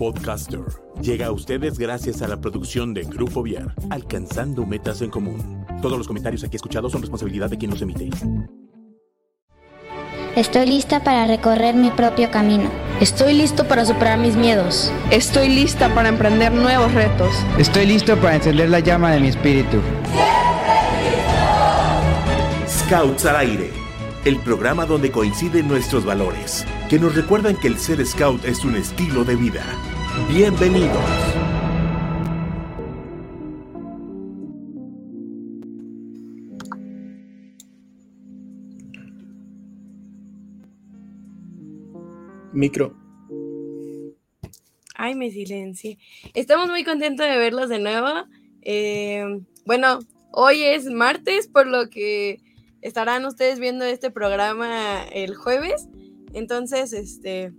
Podcaster llega a ustedes gracias a la producción de Grupo Viar, alcanzando metas en común. Todos los comentarios aquí escuchados son responsabilidad de quien los emite. Estoy lista para recorrer mi propio camino. Estoy listo para superar mis miedos. Estoy lista para emprender nuevos retos. Estoy listo para encender la llama de mi espíritu. Scouts al aire, el programa donde coinciden nuestros valores, que nos recuerdan que el ser scout es un estilo de vida. Bienvenidos. Micro. Ay, me silencié. Estamos muy contentos de verlos de nuevo. Eh, bueno, hoy es martes, por lo que estarán ustedes viendo este programa el jueves. Entonces, este,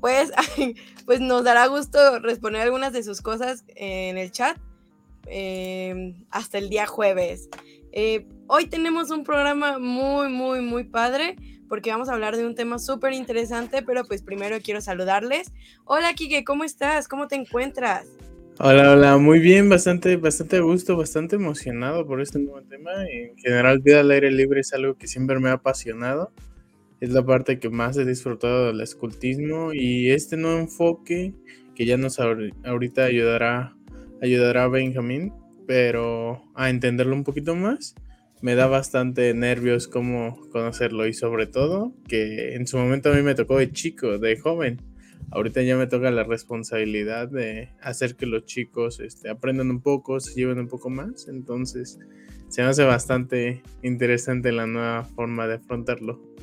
pues, pues nos dará gusto responder algunas de sus cosas en el chat em, hasta el día jueves. Eh, hoy tenemos un programa muy, muy, muy padre porque vamos a hablar de un tema súper interesante, pero pues primero quiero saludarles. Hola, Kike, ¿cómo estás? ¿Cómo te encuentras? Hola, hola, muy bien, bastante, bastante a gusto, bastante emocionado por este nuevo tema. En general, vida al aire libre es algo que siempre me ha apasionado es la parte que más he disfrutado del escultismo y este nuevo enfoque que ya nos ahorita ayudará, ayudará a Benjamín, pero a entenderlo un poquito más. Me da bastante nervios cómo conocerlo y sobre todo que en su momento a mí me tocó de chico, de joven. Ahorita ya me toca la responsabilidad de hacer que los chicos este, aprendan un poco, se lleven un poco más. Entonces se me hace bastante interesante la nueva forma de afrontarlo.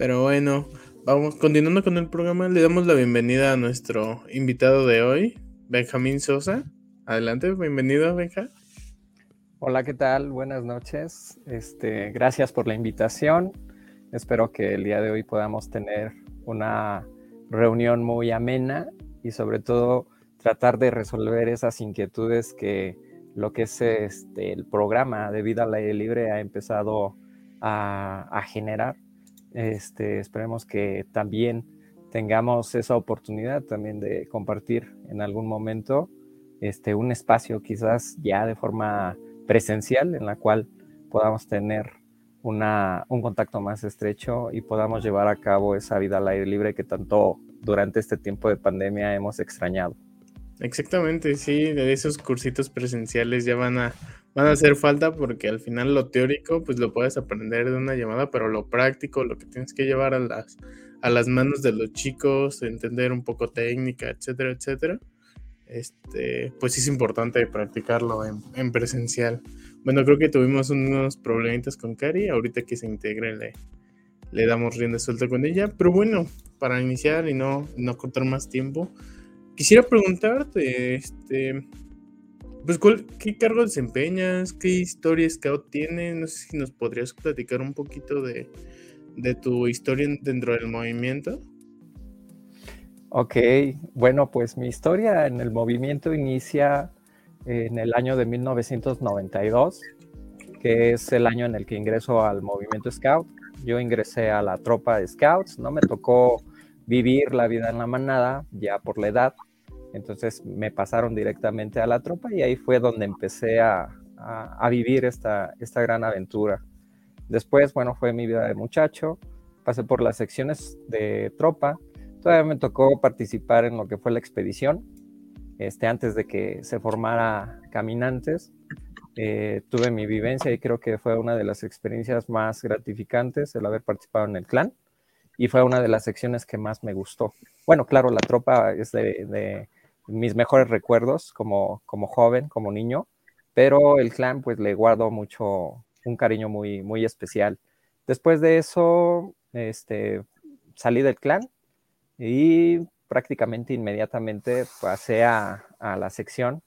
Pero bueno, vamos continuando con el programa. Le damos la bienvenida a nuestro invitado de hoy, Benjamín Sosa. Adelante, bienvenido, Benja. Hola, ¿qué tal? Buenas noches. Este, gracias por la invitación. Espero que el día de hoy podamos tener una reunión muy amena y sobre todo tratar de resolver esas inquietudes que lo que es este, el programa de vida al aire libre ha empezado a, a generar este, esperemos que también tengamos esa oportunidad también de compartir en algún momento este, un espacio quizás ya de forma presencial en la cual podamos tener una, un contacto más estrecho y podamos llevar a cabo esa vida al aire libre que tanto durante este tiempo de pandemia hemos extrañado. Exactamente, sí, de esos cursitos presenciales ya van a van a hacer falta porque al final lo teórico pues lo puedes aprender de una llamada, pero lo práctico, lo que tienes que llevar a las, a las manos de los chicos, entender un poco técnica, etcétera, etcétera, este, pues es importante practicarlo en, presencial. Bueno, creo que tuvimos unos problemitas con Cari, ahorita que se integre le, le damos rienda suelta con ella, pero bueno, para iniciar y no, no cortar más tiempo, quisiera preguntarte, este, pues, ¿qué cargo desempeñas? ¿Qué historia Scout tienes? No sé si nos podrías platicar un poquito de, tu historia dentro del movimiento. Ok, bueno, pues mi historia en el movimiento inicia en el año de 1992, que es el año en el que ingreso al movimiento Scout. Yo ingresé a la tropa de Scouts, ¿no? Me tocó vivir la vida en la manada, ya por la edad, entonces me pasaron directamente a la tropa y ahí fue donde empecé a, vivir esta, esta gran aventura. Después, bueno, fue mi vida de muchacho, pasé por las secciones de tropa, todavía me tocó participar en lo que fue la expedición, este, antes de que se formara Caminantes. Eh, tuve mi vivencia y creo que fue una de las experiencias más gratificantes el haber participado en el clan y fue una de las secciones que más me gustó. Bueno, claro, la tropa es de mis mejores recuerdos como, como joven, como niño, pero el clan pues le guardo mucho, un cariño muy, muy especial. Después de eso, este, salí del clan y prácticamente inmediatamente pasé a, la sección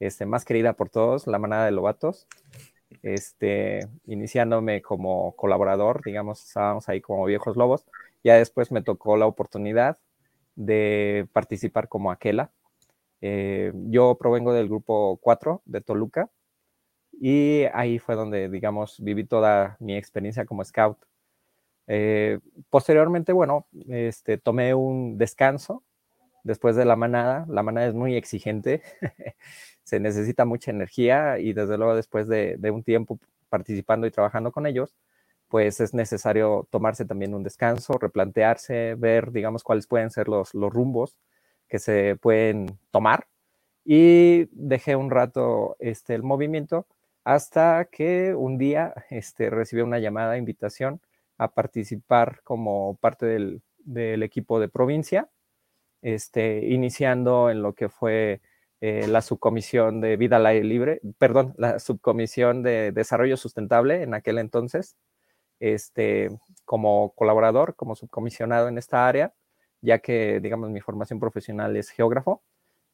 este, más querida por todos, la manada de lobatos, este, iniciándome como colaborador, digamos, estábamos ahí como viejos lobos. Ya después me tocó la oportunidad de participar como Aquela. Eh, yo provengo del grupo 4 de Toluca y ahí fue donde, digamos, viví toda mi experiencia como scout. Eh, posteriormente, bueno, este, tomé un descanso después de la manada. La manada es muy exigente, se necesita mucha energía y desde luego después de, un tiempo participando y trabajando con ellos, pues es necesario tomarse también un descanso, replantearse, ver, digamos, cuáles pueden ser los, los rumbos que se pueden tomar. Y dejé un rato este, el movimiento hasta que un día este, recibí una llamada, invitación a participar como parte del, equipo de provincia, este, iniciando en lo que fue eh, la subcomisión de vida al aire libre, perdón, la subcomisión de desarrollo sustentable en aquel entonces, este, como colaborador, como subcomisionado en esta área, ya que, digamos, mi formación profesional es geógrafo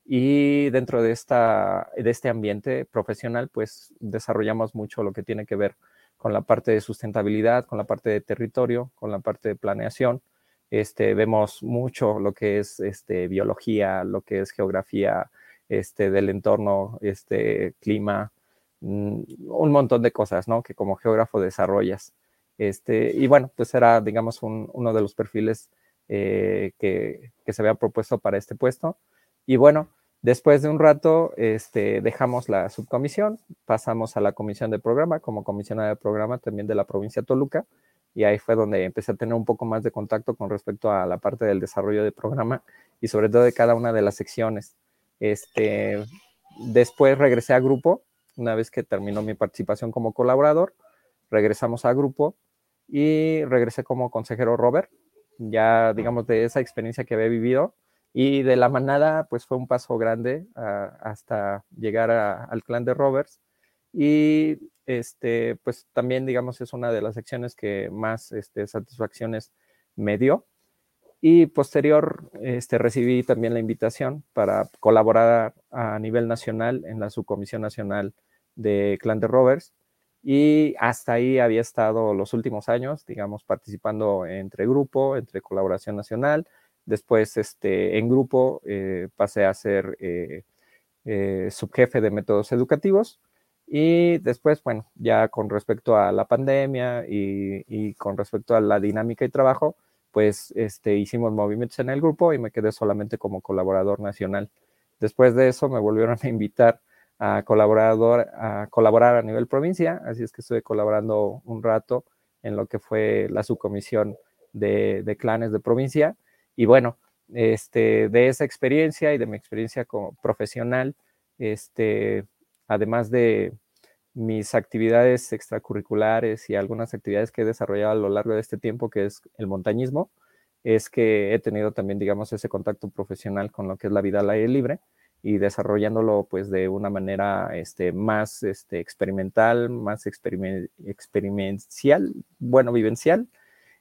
y dentro de, esta, de este ambiente profesional, pues desarrollamos mucho lo que tiene que ver con la parte de sustentabilidad, con la parte de territorio, con la parte de planeación. Este, vemos mucho lo que es este, biología, lo que es geografía este, del entorno, este, clima, mm, un montón de cosas, ¿no? Que como geógrafo desarrollas. Este, y bueno, pues era, digamos, uno de los perfiles eh, que, se había propuesto para este puesto. Y bueno, Después de un rato, este, dejamos la subcomisión, pasamos a la comisión de programa, como comisionada de programa también de la provincia de Toluca, y ahí fue donde empecé a tener un poco más de contacto con respecto a la parte del desarrollo de programa y sobre todo de cada una de las secciones. Este, después regresé a grupo, una vez que terminó mi participación como colaborador, regresamos a grupo y regresé como consejero Robert, ya digamos de esa experiencia que había vivido, y de la manada, pues fue un paso grande ah, hasta llegar al clan de Roberts. Y este, pues también, digamos, es una de las secciones que más este, satisfacciones me dio. Y posterior, este, recibí también la invitación para colaborar a nivel nacional en la subcomisión nacional de Clan de Roberts. Y hasta ahí había estado los últimos años, digamos, participando entre grupo, entre colaboración nacional, Después, este, en grupo, eh, pasé a ser eh, eh, subjefe de métodos educativos. Y después, bueno, ya con respecto a la pandemia y, con respecto a la dinámica y trabajo, pues este, hicimos movimientos en el grupo y me quedé solamente como colaborador nacional. Después de eso me volvieron a invitar a, colaborador, a colaborar a nivel provincia, así es que estuve colaborando un rato en lo que fue la subcomisión de, de clanes de provincia. Y bueno, este, de esa experiencia y de mi experiencia como profesional, este, además de mis actividades extracurriculares y algunas actividades que he desarrollado a lo largo de este tiempo, que es el montañismo, es que he tenido también, digamos, ese contacto profesional con lo que es la vida al aire libre y desarrollándolo pues de una manera este, más este, experimental, más experimental, bueno, vivencial,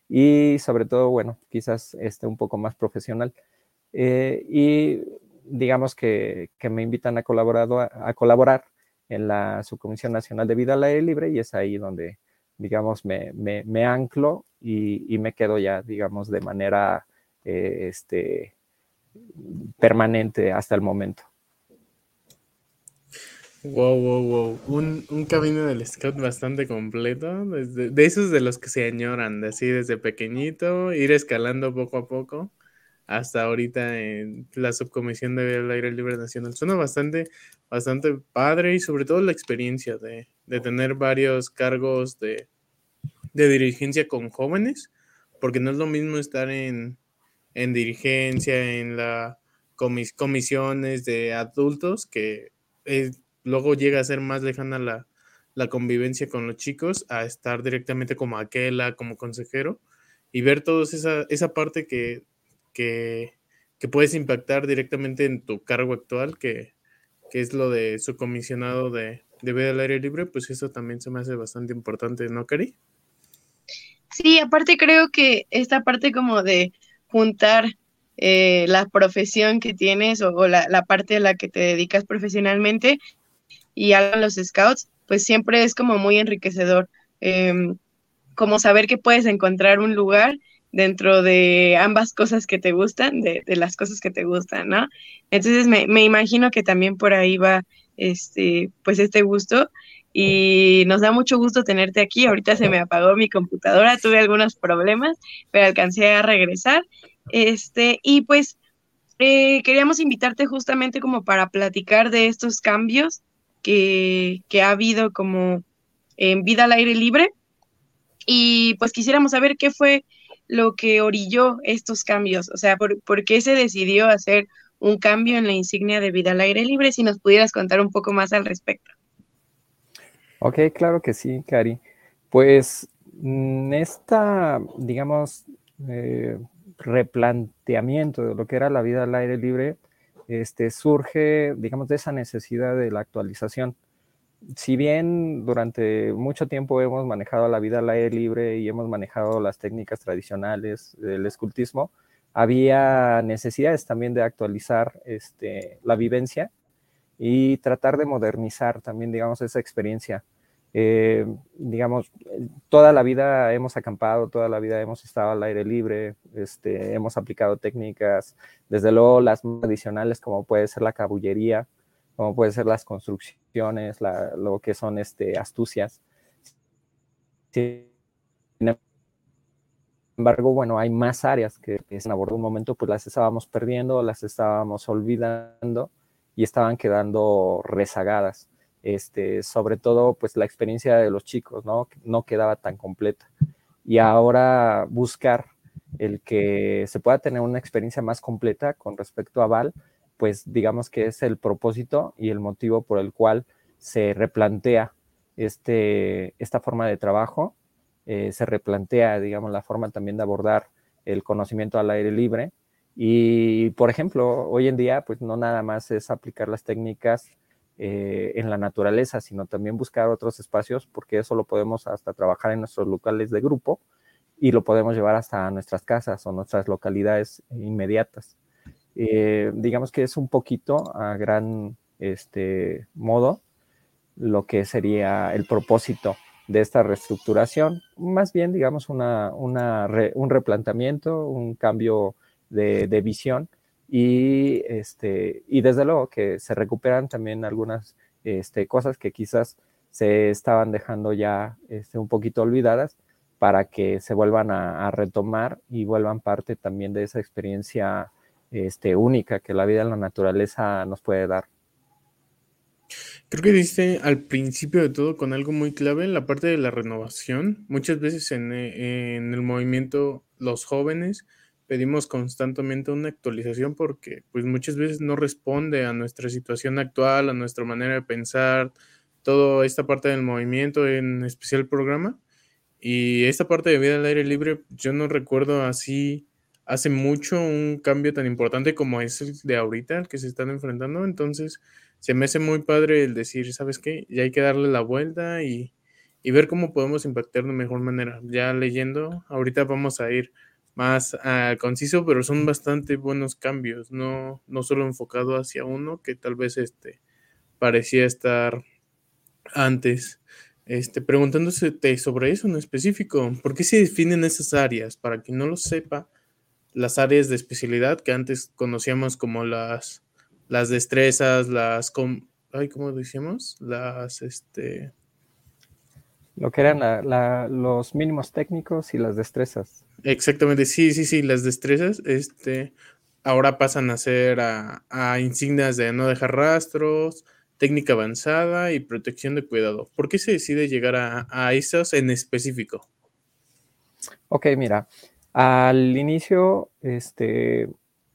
y sobre todo, bueno, quizás este un poco más profesional. Eh, y digamos que, que, me invitan a, colaborar, a colaborar en la Subcomisión Nacional de Vida al Aire Libre y es ahí donde, digamos, me, me, me anclo y, y, me quedo ya, digamos, de manera eh, este, permanente hasta el momento. Wow, wow, wow. Un, un camino del scout bastante completo. De esos de los que se añoran, de así desde pequeñito, ir escalando poco a poco hasta ahorita en la subcomisión del aire libre nacional. Suena bastante, bastante padre y sobre todo la experiencia de, de tener varios cargos de, de, dirigencia con jóvenes, porque no es lo mismo estar en, en dirigencia, en las comis, comisiones de adultos, que luego llega a ser más lejana la, convivencia con los chicos a estar directamente como aquela, como consejero, y ver toda esa, esa parte que, que, puedes impactar directamente en tu cargo actual, que, es lo de su comisionado de, de vida al aire libre, pues eso también se me hace bastante importante, ¿no, Cari? Sí, aparte creo que esta parte como de juntar eh, la profesión que tienes o, la, parte a la que te dedicas profesionalmente y a los scouts, pues siempre es como muy enriquecedor. Em, como saber que puedes encontrar un lugar dentro de ambas cosas que te gustan, de, las cosas que te gustan, ¿no? Entonces me, me, imagino que también por ahí va este, pues este gusto y nos da mucho gusto tenerte aquí. Ahorita se me apagó mi computadora, tuve algunos problemas, pero alcancé a regresar. Este, y pues eh, queríamos invitarte justamente como para platicar de estos cambios que, que ha habido como en vida al aire libre. Y pues quisiéramos saber qué fue lo que orilló estos cambios, o sea, por, por qué se decidió hacer un cambio en la insignia de vida al aire libre, si nos pudieras contar un poco más al respecto. Ok, claro que sí, Cari. Pues mm, esta, digamos, eh, replanteamiento de lo que era la vida al aire libre, este, surge, digamos, de esa necesidad de la actualización. Si bien durante mucho tiempo hemos manejado la vida al aire libre y hemos manejado las técnicas tradicionales del escultismo, había necesidades también de actualizar este, la vivencia y tratar de modernizar también, digamos, esa experiencia. Eh, digamos, toda la vida hemos acampado, toda la vida hemos estado al aire libre, este, hemos aplicado técnicas, desde luego las más adicionales como puede ser la cabullería, como puede ser las construcciones, lo que son este, astucias. Sin embargo, bueno, hay más áreas que en abordó un momento, pues las estábamos perdiendo, las estábamos olvidando y estaban quedando rezagadas. Este, sobre todo, pues la experiencia de los chicos, ¿no? No quedaba tan completa. Y ahora buscar el que se pueda tener una experiencia más completa con respecto a Val, pues digamos que es el propósito y el motivo por el cual se replantea este, esta forma de trabajo, eh, se replantea, digamos, la forma también de abordar el conocimiento al aire libre y, por ejemplo, hoy en día, pues no nada más es aplicar las técnicas eh, en la naturaleza, sino también buscar otros espacios, porque eso lo podemos hasta trabajar en nuestros locales de grupo y lo podemos llevar hasta nuestras casas o nuestras localidades inmediatas. Eh, digamos que es un poquito a gran este, modo lo que sería el propósito de esta reestructuración, más bien, digamos, una, un replanteamiento, un cambio de, visión y, este, y desde luego que se recuperan también algunas este, cosas que quizás se estaban dejando ya este, un poquito olvidadas para que se vuelvan a, retomar y vuelvan parte también de esa experiencia este, única que la vida en la naturaleza nos puede dar. Creo que diste al principio de todo con algo muy clave, la parte de la renovación. Muchas veces en, en el movimiento los jóvenes pedimos constantemente una actualización porque pues muchas veces no responde a nuestra situación actual, a nuestra manera de pensar, toda esta parte del movimiento, en especial el programa. Y esta parte de vida al aire libre, yo no recuerdo así hace mucho un cambio tan importante como es el de ahorita, el que se están enfrentando. Entonces, se me hace muy padre el decir, ¿sabes qué? Ya hay que darle la vuelta y, y ver cómo podemos impactar de mejor manera. Ya leyendo, ahorita vamos a ir más uh, conciso, pero son bastante buenos cambios, no, no solo enfocado hacia uno, que tal vez este parecía estar antes. Este, preguntándose sobre eso en específico, ¿por qué se definen esas áreas? Para quien no lo sepa, las áreas de especialidad que antes conocíamos como las, las destrezas, las, ay, ¿cómo decíamos? Las, este... Lo que eran los mínimos técnicos y las destrezas. Exactamente, sí, sí, sí, las destrezas, este, ahora pasan a ser a, insignias de no dejar rastros, técnica avanzada y protección de cuidado. ¿Por qué se decide llegar a, a esos en específico? Ok, mira, al inicio, este,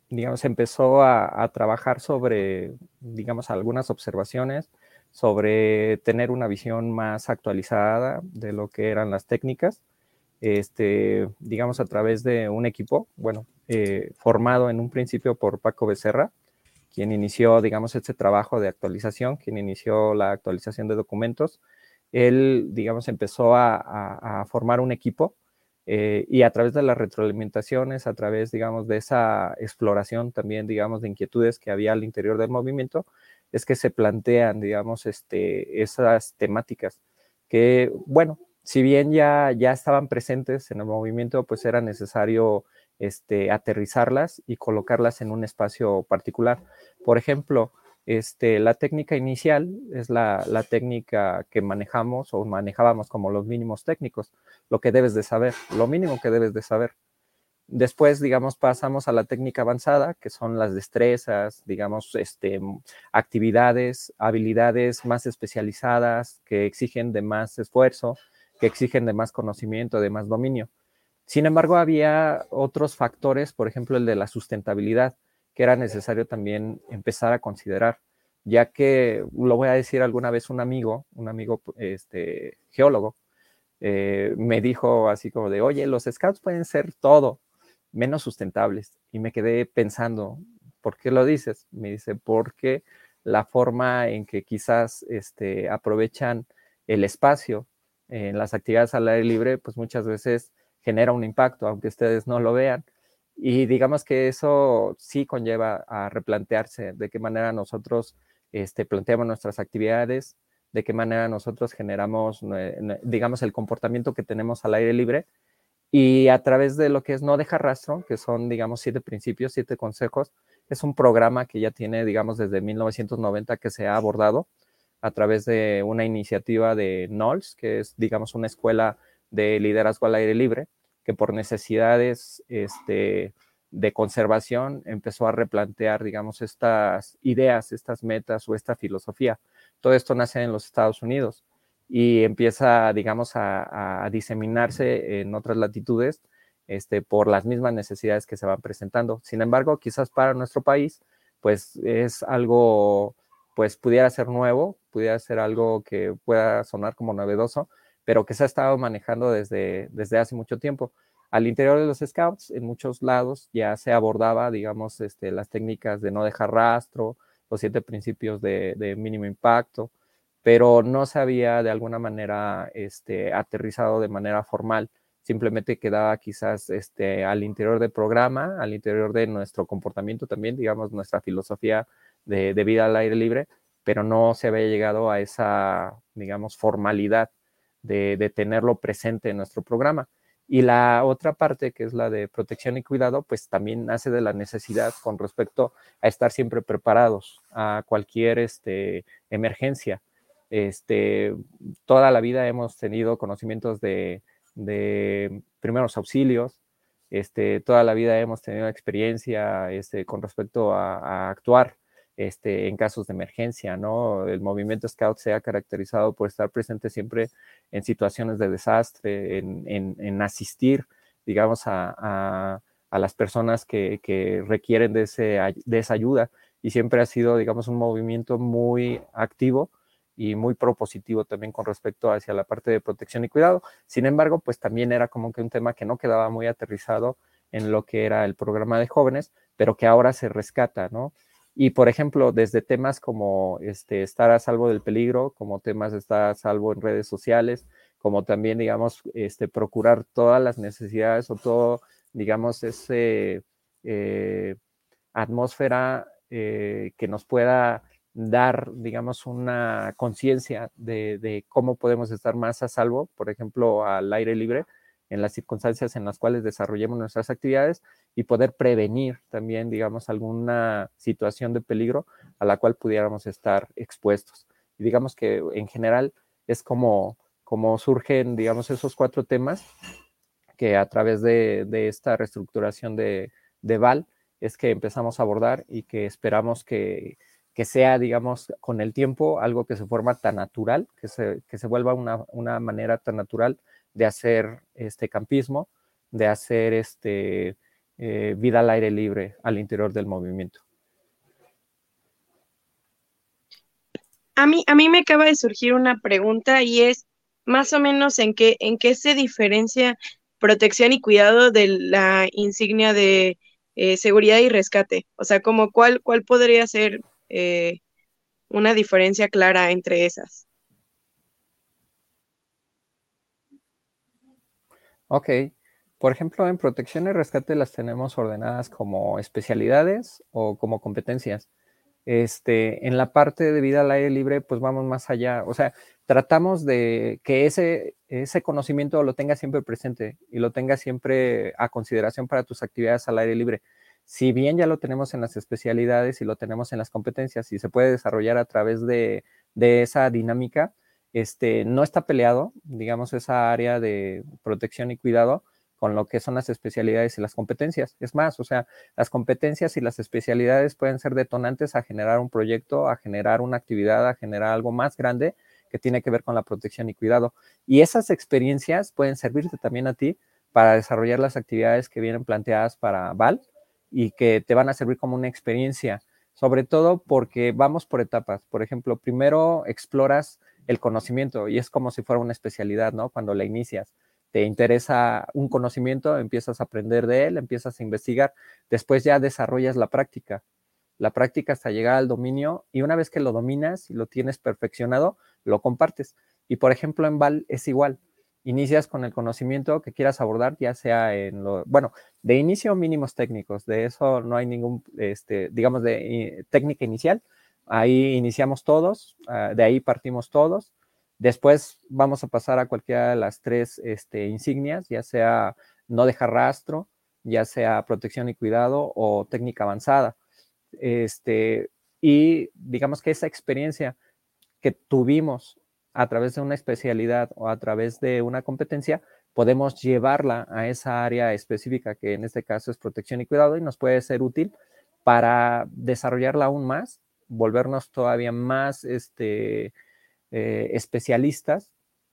digamos, empezó a, a, trabajar sobre, digamos, algunas observaciones sobre tener una visión más actualizada de lo que eran las técnicas este, digamos, a través de un equipo, bueno, eh, formado en un principio por Paco Becerra, quien inició, digamos, este trabajo de actualización, quien inició la actualización de documentos. Él, digamos, empezó a, formar un equipo Eh, y a través de las retroalimentaciones, a través, digamos, de esa exploración también, digamos, de inquietudes que había al interior del movimiento, es que se plantean, digamos, este, esas temáticas que, bueno, si bien ya, ya estaban presentes en el movimiento, pues era necesario este, aterrizarlas y colocarlas en un espacio particular. Por ejemplo, este, la técnica inicial es la, técnica que manejamos o manejábamos como los mínimos técnicos, lo que debes de saber, lo mínimo que debes de saber. Después, digamos, pasamos a la técnica avanzada, que son las destrezas, digamos, este, actividades, habilidades más especializadas que exigen de más esfuerzo, que exigen de más conocimiento, de más dominio. Sin embargo, había otros factores, por ejemplo, el de la sustentabilidad, que era necesario también empezar a considerar, ya que, lo voy a decir alguna vez, un amigo, un amigo este, geólogo, eh, me dijo así como de, oye, los scouts pueden ser todo, menos sustentables. Y me quedé pensando, ¿por qué lo dices? Me dice, porque la forma en que quizás este, aprovechan el espacio en las actividades al aire libre, pues muchas veces genera un impacto, aunque ustedes no lo vean. Y digamos que eso sí conlleva a replantearse de qué manera nosotros este, planteamos nuestras actividades, de qué manera nosotros generamos, digamos, el comportamiento que tenemos al aire libre y a través de lo que es No Deja Rastro, que son, digamos, siete principios, siete consejos, es un programa que ya tiene, digamos, desde 1990 que se ha abordado a través de una iniciativa de NOLS, que es, digamos, una escuela de liderazgo al aire libre, que por necesidades este, de conservación empezó a replantear, digamos, estas ideas, estas metas o esta filosofía. Todo esto nace en los Estados Unidos y empieza, digamos, a, diseminarse en otras latitudes este, por las mismas necesidades que se van presentando. Sin embargo, quizás para nuestro país, pues es algo, pues pudiera ser nuevo, pudiera ser algo que pueda sonar como novedoso, pero que se ha estado manejando desde, desde hace mucho tiempo. Al interior de los scouts, en muchos lados ya se abordaba, digamos, este, las técnicas de no dejar rastro, los siete principios de, mínimo impacto, pero no se había de alguna manera este, aterrizado de manera formal. Simplemente quedaba quizás este, al interior del programa, al interior de nuestro comportamiento también, digamos, nuestra filosofía de, vida al aire libre, pero no se había llegado a esa, digamos, formalidad de, tenerlo presente en nuestro programa. Y la otra parte, que es la de protección y cuidado, pues también nace de la necesidad con respecto a estar siempre preparados a cualquier este, emergencia. Este, toda la vida hemos tenido conocimientos de, primeros auxilios, este, toda la vida hemos tenido experiencia este, con respecto a actuar este, en casos de emergencia, ¿no? El movimiento Scout se ha caracterizado por estar presente siempre en situaciones de desastre, en, asistir, digamos, a, las personas que, requieren de, de esa ayuda y siempre ha sido, digamos, un movimiento muy activo y muy propositivo también con respecto hacia la parte de protección y cuidado. Sin embargo, pues también era como que un tema que no quedaba muy aterrizado en lo que era el programa de jóvenes, pero que ahora se rescata, ¿no? Y, por ejemplo, desde temas como este, estar a salvo del peligro, como temas de estar a salvo en redes sociales, como también, digamos, este, procurar todas las necesidades o todo, digamos, ese eh, atmósfera eh, que nos pueda dar, digamos, una conciencia de, de, cómo podemos estar más a salvo, por ejemplo, al aire libre, en las circunstancias en las cuales desarrollemos nuestras actividades y poder prevenir también, digamos, alguna situación de peligro a la cual pudiéramos estar expuestos. Y digamos que en general es como, como surgen, digamos, esos cuatro temas que a través de, esta reestructuración de, de, VAL es que empezamos a abordar y que esperamos que, que, sea, digamos, con el tiempo algo que se forma tan natural, que se, que se vuelva una, una manera tan natural de hacer este campismo, de hacer este, eh, vida al aire libre al interior del movimiento. A mí, a mí me acaba de surgir una pregunta y es más o menos en qué, en qué se diferencia protección y cuidado de la insignia de eh, seguridad y rescate. O sea, como cuál, cuál podría ser eh, una diferencia clara entre esas. Ok, por ejemplo, en protección y rescate las tenemos ordenadas como especialidades o como competencias. Este, en la parte de vida al aire libre, pues vamos más allá. O sea, tratamos de que ese, ese conocimiento lo tengas siempre presente y lo tengas siempre a consideración para tus actividades al aire libre. Si bien ya lo tenemos en las especialidades y lo tenemos en las competencias y se puede desarrollar a través de, de esa dinámica, este, no está peleado, digamos, esa área de protección y cuidado con lo que son las especialidades y las competencias. Es más, o sea, las competencias y las especialidades pueden ser detonantes a generar un proyecto, a generar una actividad, a generar algo más grande que tiene que ver con la protección y cuidado. Y esas experiencias pueden servirte también a ti para desarrollar las actividades que vienen planteadas para VAL y que te van a servir como una experiencia, sobre todo porque vamos por etapas. Por ejemplo, primero exploras el conocimiento y es como si fuera una especialidad, ¿no? Cuando la inicias te interesa un conocimiento, empiezas a aprender de él, empiezas a investigar, después ya desarrollas la práctica, la práctica hasta llegar al dominio y una vez que lo dominas y lo tienes perfeccionado, lo compartes. Y por ejemplo en Val es igual, inicias con el conocimiento que quieras abordar, ya sea en lo, bueno, de inicio mínimos técnicos, de eso no hay ningún, este, digamos, de técnica inicial, ahí iniciamos todos, ah, de ahí partimos todos Después vamos a pasar a cualquiera de las tres este, insignias, ya sea no dejar rastro, ya sea protección y cuidado o técnica avanzada. Este, y digamos que esa experiencia que tuvimos a través de una especialidad o a través de una competencia, podemos llevarla a esa área específica que en este caso es protección y cuidado y nos puede ser útil para desarrollarla aún más, volvernos todavía más este, eh, especialistas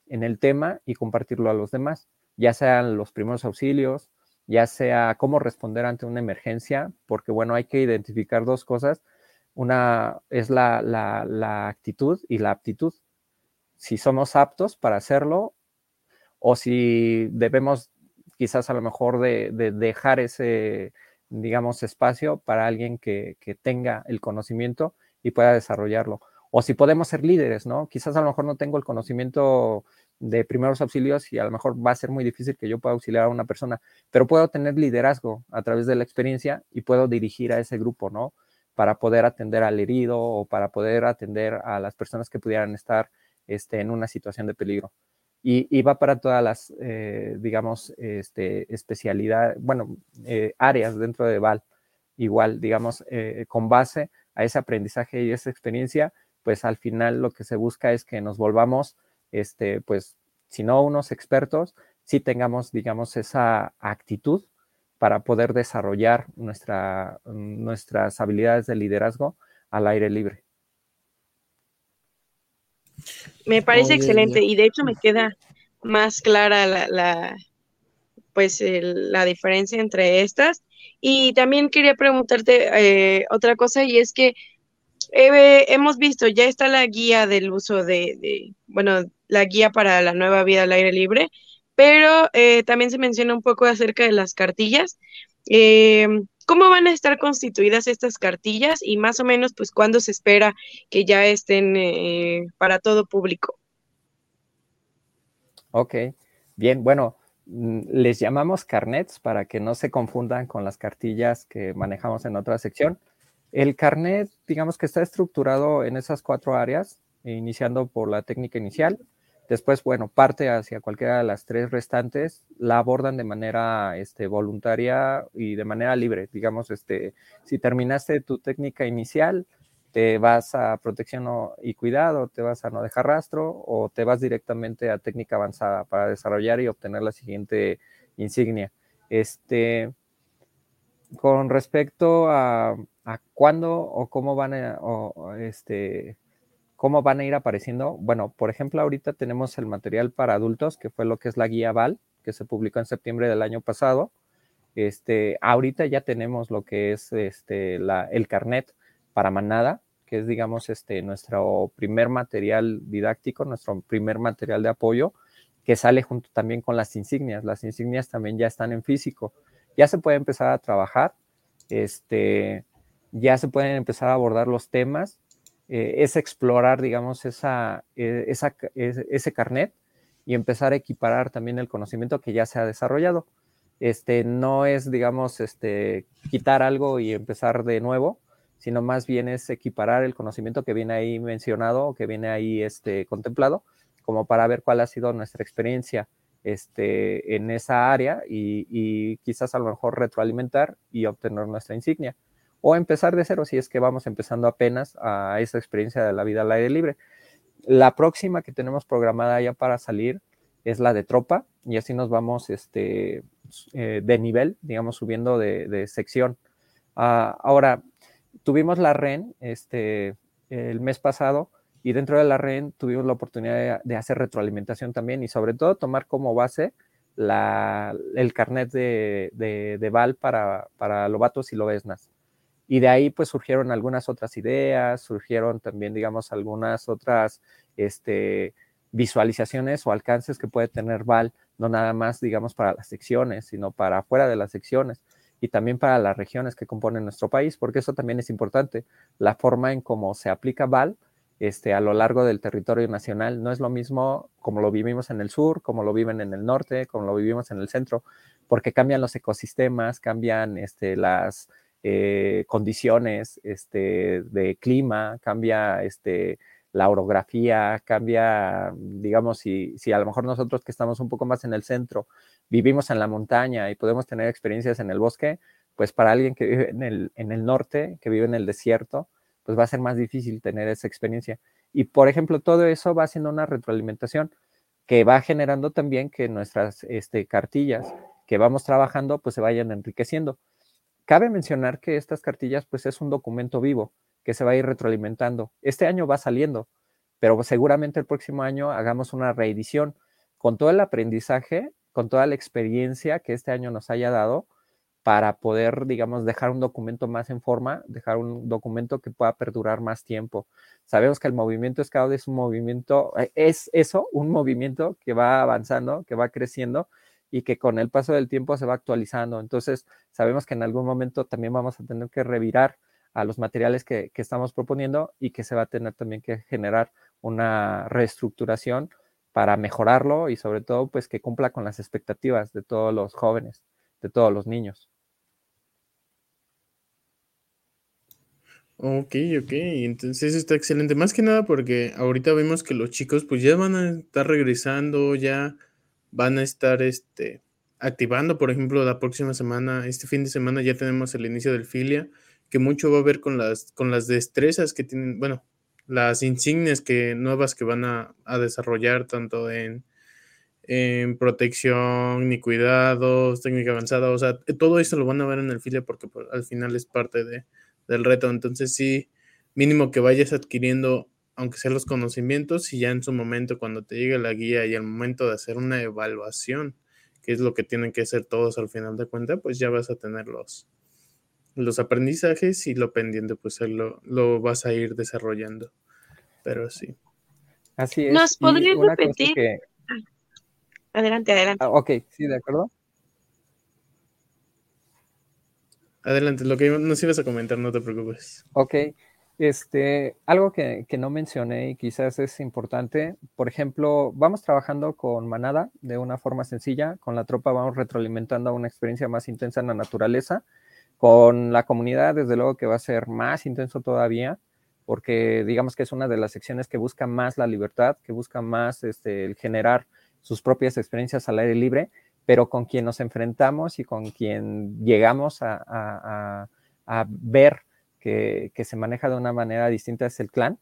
en el tema y compartirlo a los demás, ya sean los primeros auxilios, ya sea cómo responder ante una emergencia, porque bueno, hay que identificar dos cosas. Una es la, la, actitud y la aptitud. Si somos aptos para hacerlo o si debemos quizás a lo mejor de, dejar ese, digamos, espacio para alguien que, que tenga el conocimiento y pueda desarrollarlo o si podemos ser líderes, ¿no? Quizás a lo mejor no tengo el conocimiento de primeros auxilios y a lo mejor va a ser muy difícil que yo pueda auxiliar a una persona, pero puedo tener liderazgo a través de la experiencia y puedo dirigir a ese grupo, ¿no? Para poder atender al herido o para poder atender a las personas que pudieran estar este, en una situación de peligro. Y, va para todas las, eh, digamos, este, especialidades, bueno, eh, áreas dentro de VAL. Igual, digamos, eh, con base a ese aprendizaje y esa experiencia, pues al final lo que se busca es que nos volvamos, este, pues, si no unos expertos, si tengamos, digamos, esa actitud para poder desarrollar nuestra, nuestras habilidades de liderazgo al aire libre. Me parece excelente y de hecho me queda más clara la, pues la diferencia entre estas. Y también quería preguntarte eh, otra cosa y es que hemos visto, ya está la guía del uso de, bueno, la guía para la nueva vida al aire libre, pero eh, también se menciona un poco acerca de las cartillas. Eh, ¿Cómo van a estar constituidas estas cartillas y más o menos, pues, cuándo se espera que ya estén para todo público? Ok, bien, bueno, les llamamos carnets para que no se confundan con las cartillas que manejamos en otra sección. El carnet, digamos que está estructurado en esas cuatro áreas, iniciando por la técnica inicial. Después, bueno, parte hacia cualquiera de las tres restantes, la abordan de manera este, voluntaria y de manera libre. Digamos, este, si terminaste tu técnica inicial, te vas a protección y cuidado, te vas a no dejar rastro o te vas directamente a técnica avanzada para desarrollar y obtener la siguiente insignia. Este, con respecto a, cuándo o cómo van a, este, cómo van a ir apareciendo, bueno, por ejemplo, ahorita tenemos el material para adultos, que fue lo que es la guía VAL, que se publicó en septiembre del año pasado. Este, ahorita ya tenemos lo que es este, el carnet para manada, que es, digamos, este, nuestro primer material didáctico, nuestro primer material de apoyo, que sale junto también con las insignias. Las insignias también ya están en físico ya se puede empezar a trabajar, este, ya se pueden empezar a abordar los temas, eh, es explorar, digamos, esa, e, ese carnet y empezar a equiparar también el conocimiento que ya se ha desarrollado. este, no es, digamos, este, quitar algo y empezar de nuevo, sino más bien es equiparar el conocimiento que viene ahí mencionado, que viene ahí este, contemplado, como para ver cuál ha sido nuestra experiencia este, en esa área y, y, quizás a lo mejor retroalimentar y obtener nuestra insignia. O empezar de cero si es que vamos empezando apenas a esa experiencia de la vida al aire libre. La próxima que tenemos programada ya para salir es la de tropa y así nos vamos este, eh, de nivel, digamos, subiendo de, sección. Uh, ahora, tuvimos la REN este, el mes pasado y dentro de la REN tuvimos la oportunidad de, hacer retroalimentación también y sobre todo tomar como base la, el carnet de, de, de VAL para, para lobatos y lobesnas. Y de ahí pues surgieron algunas otras ideas, surgieron también, digamos, algunas otras este, visualizaciones o alcances que puede tener VAL, no nada más, digamos, para las secciones, sino para fuera de las secciones y también para las regiones que componen nuestro país, porque eso también es importante. La forma en cómo se aplica VAL este, a lo largo del territorio nacional no es lo mismo como lo vivimos en el sur, como lo viven en el norte, como lo vivimos en el centro, porque cambian los ecosistemas, cambian este, las eh, condiciones este, de clima, cambia este, la orografía, cambia, digamos, si, si a lo mejor nosotros que estamos un poco más en el centro vivimos en la montaña y podemos tener experiencias en el bosque, pues para alguien que vive en el, en el norte, que vive en el desierto, pues va a ser más difícil tener esa experiencia. Y por ejemplo, todo eso va haciendo una retroalimentación que va generando también que nuestras este, cartillas que vamos trabajando pues se vayan enriqueciendo. Cabe mencionar que estas cartillas pues es un documento vivo que se va a ir retroalimentando. Este año va saliendo, pero seguramente el próximo año hagamos una reedición con todo el aprendizaje, con toda la experiencia que este año nos haya dado para poder, digamos, dejar un documento más en forma, dejar un documento que pueda perdurar más tiempo. Sabemos que el movimiento Scout es un movimiento, eh, es eso, un movimiento que va avanzando, que va creciendo y que con el paso del tiempo se va actualizando. Entonces, sabemos que en algún momento también vamos a tener que revirar a los materiales que, que, estamos proponiendo y que se va a tener también que generar una reestructuración para mejorarlo y sobre todo pues que cumpla con las expectativas de todos los jóvenes, de todos los niños. Ok, ok, entonces está excelente. Más que nada porque ahorita vemos que los chicos pues ya van a estar regresando, ya van a estar este, activando, por ejemplo, la próxima semana, este fin de semana ya tenemos el inicio del filia que mucho va a ver con las, con las destrezas que tienen, bueno, las insignias que, nuevas que van a, a desarrollar tanto en, en, protección ni cuidados, técnica avanzada, o sea, todo esto lo van a ver en el filia porque pues, al final es parte de, del reto, entonces sí, mínimo que vayas adquiriendo, aunque sean los conocimientos, y ya en su momento, cuando te llegue la guía y el momento de hacer una evaluación, que es lo que tienen que hacer todos al final de cuentas, pues ya vas a tener los, los aprendizajes y lo pendiente, pues lo, lo vas a ir desarrollando. Pero sí. Así es. ¿Nos podrías repetir? Que... Adelante, adelante. Ah, ok, sí, de acuerdo. Adelante, lo que nos ibas a comentar, no te preocupes. Ok, este, algo que, que, no mencioné y quizás es importante, por ejemplo, vamos trabajando con manada de una forma sencilla, con la tropa vamos retroalimentando una experiencia más intensa en la naturaleza, con la comunidad, desde luego que va a ser más intenso todavía, porque digamos que es una de las secciones que busca más la libertad, que busca más este, el generar sus propias experiencias al aire libre, pero con quien nos enfrentamos y con quien llegamos a, ver que, se maneja de una manera distinta es el clan.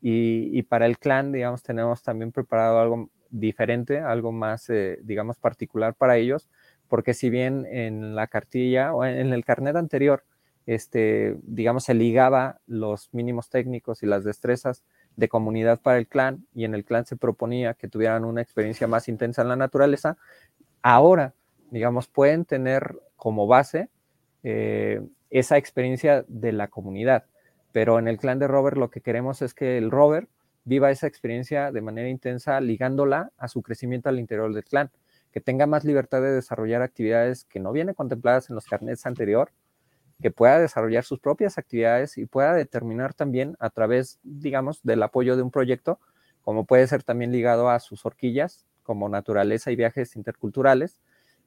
Y, y, para el clan, digamos, tenemos también preparado algo diferente, algo más, eh, digamos, particular para ellos, porque si bien en la cartilla o en el carnet anterior, este, digamos, se ligaba los mínimos técnicos y las destrezas de comunidad para el clan y en el clan se proponía que tuvieran una experiencia más intensa en la naturaleza, ahora, digamos, pueden tener como base eh, esa experiencia de la comunidad. Pero en el clan de Robert lo que queremos es que el Robert viva esa experiencia de manera intensa, ligándola a su crecimiento al interior del clan que tenga más libertad de desarrollar actividades que no vienen contempladas en los carnets anterior, que pueda desarrollar sus propias actividades y pueda determinar también a través, digamos, del apoyo de un proyecto, como puede ser también ligado a sus horquillas, como naturaleza y viajes interculturales,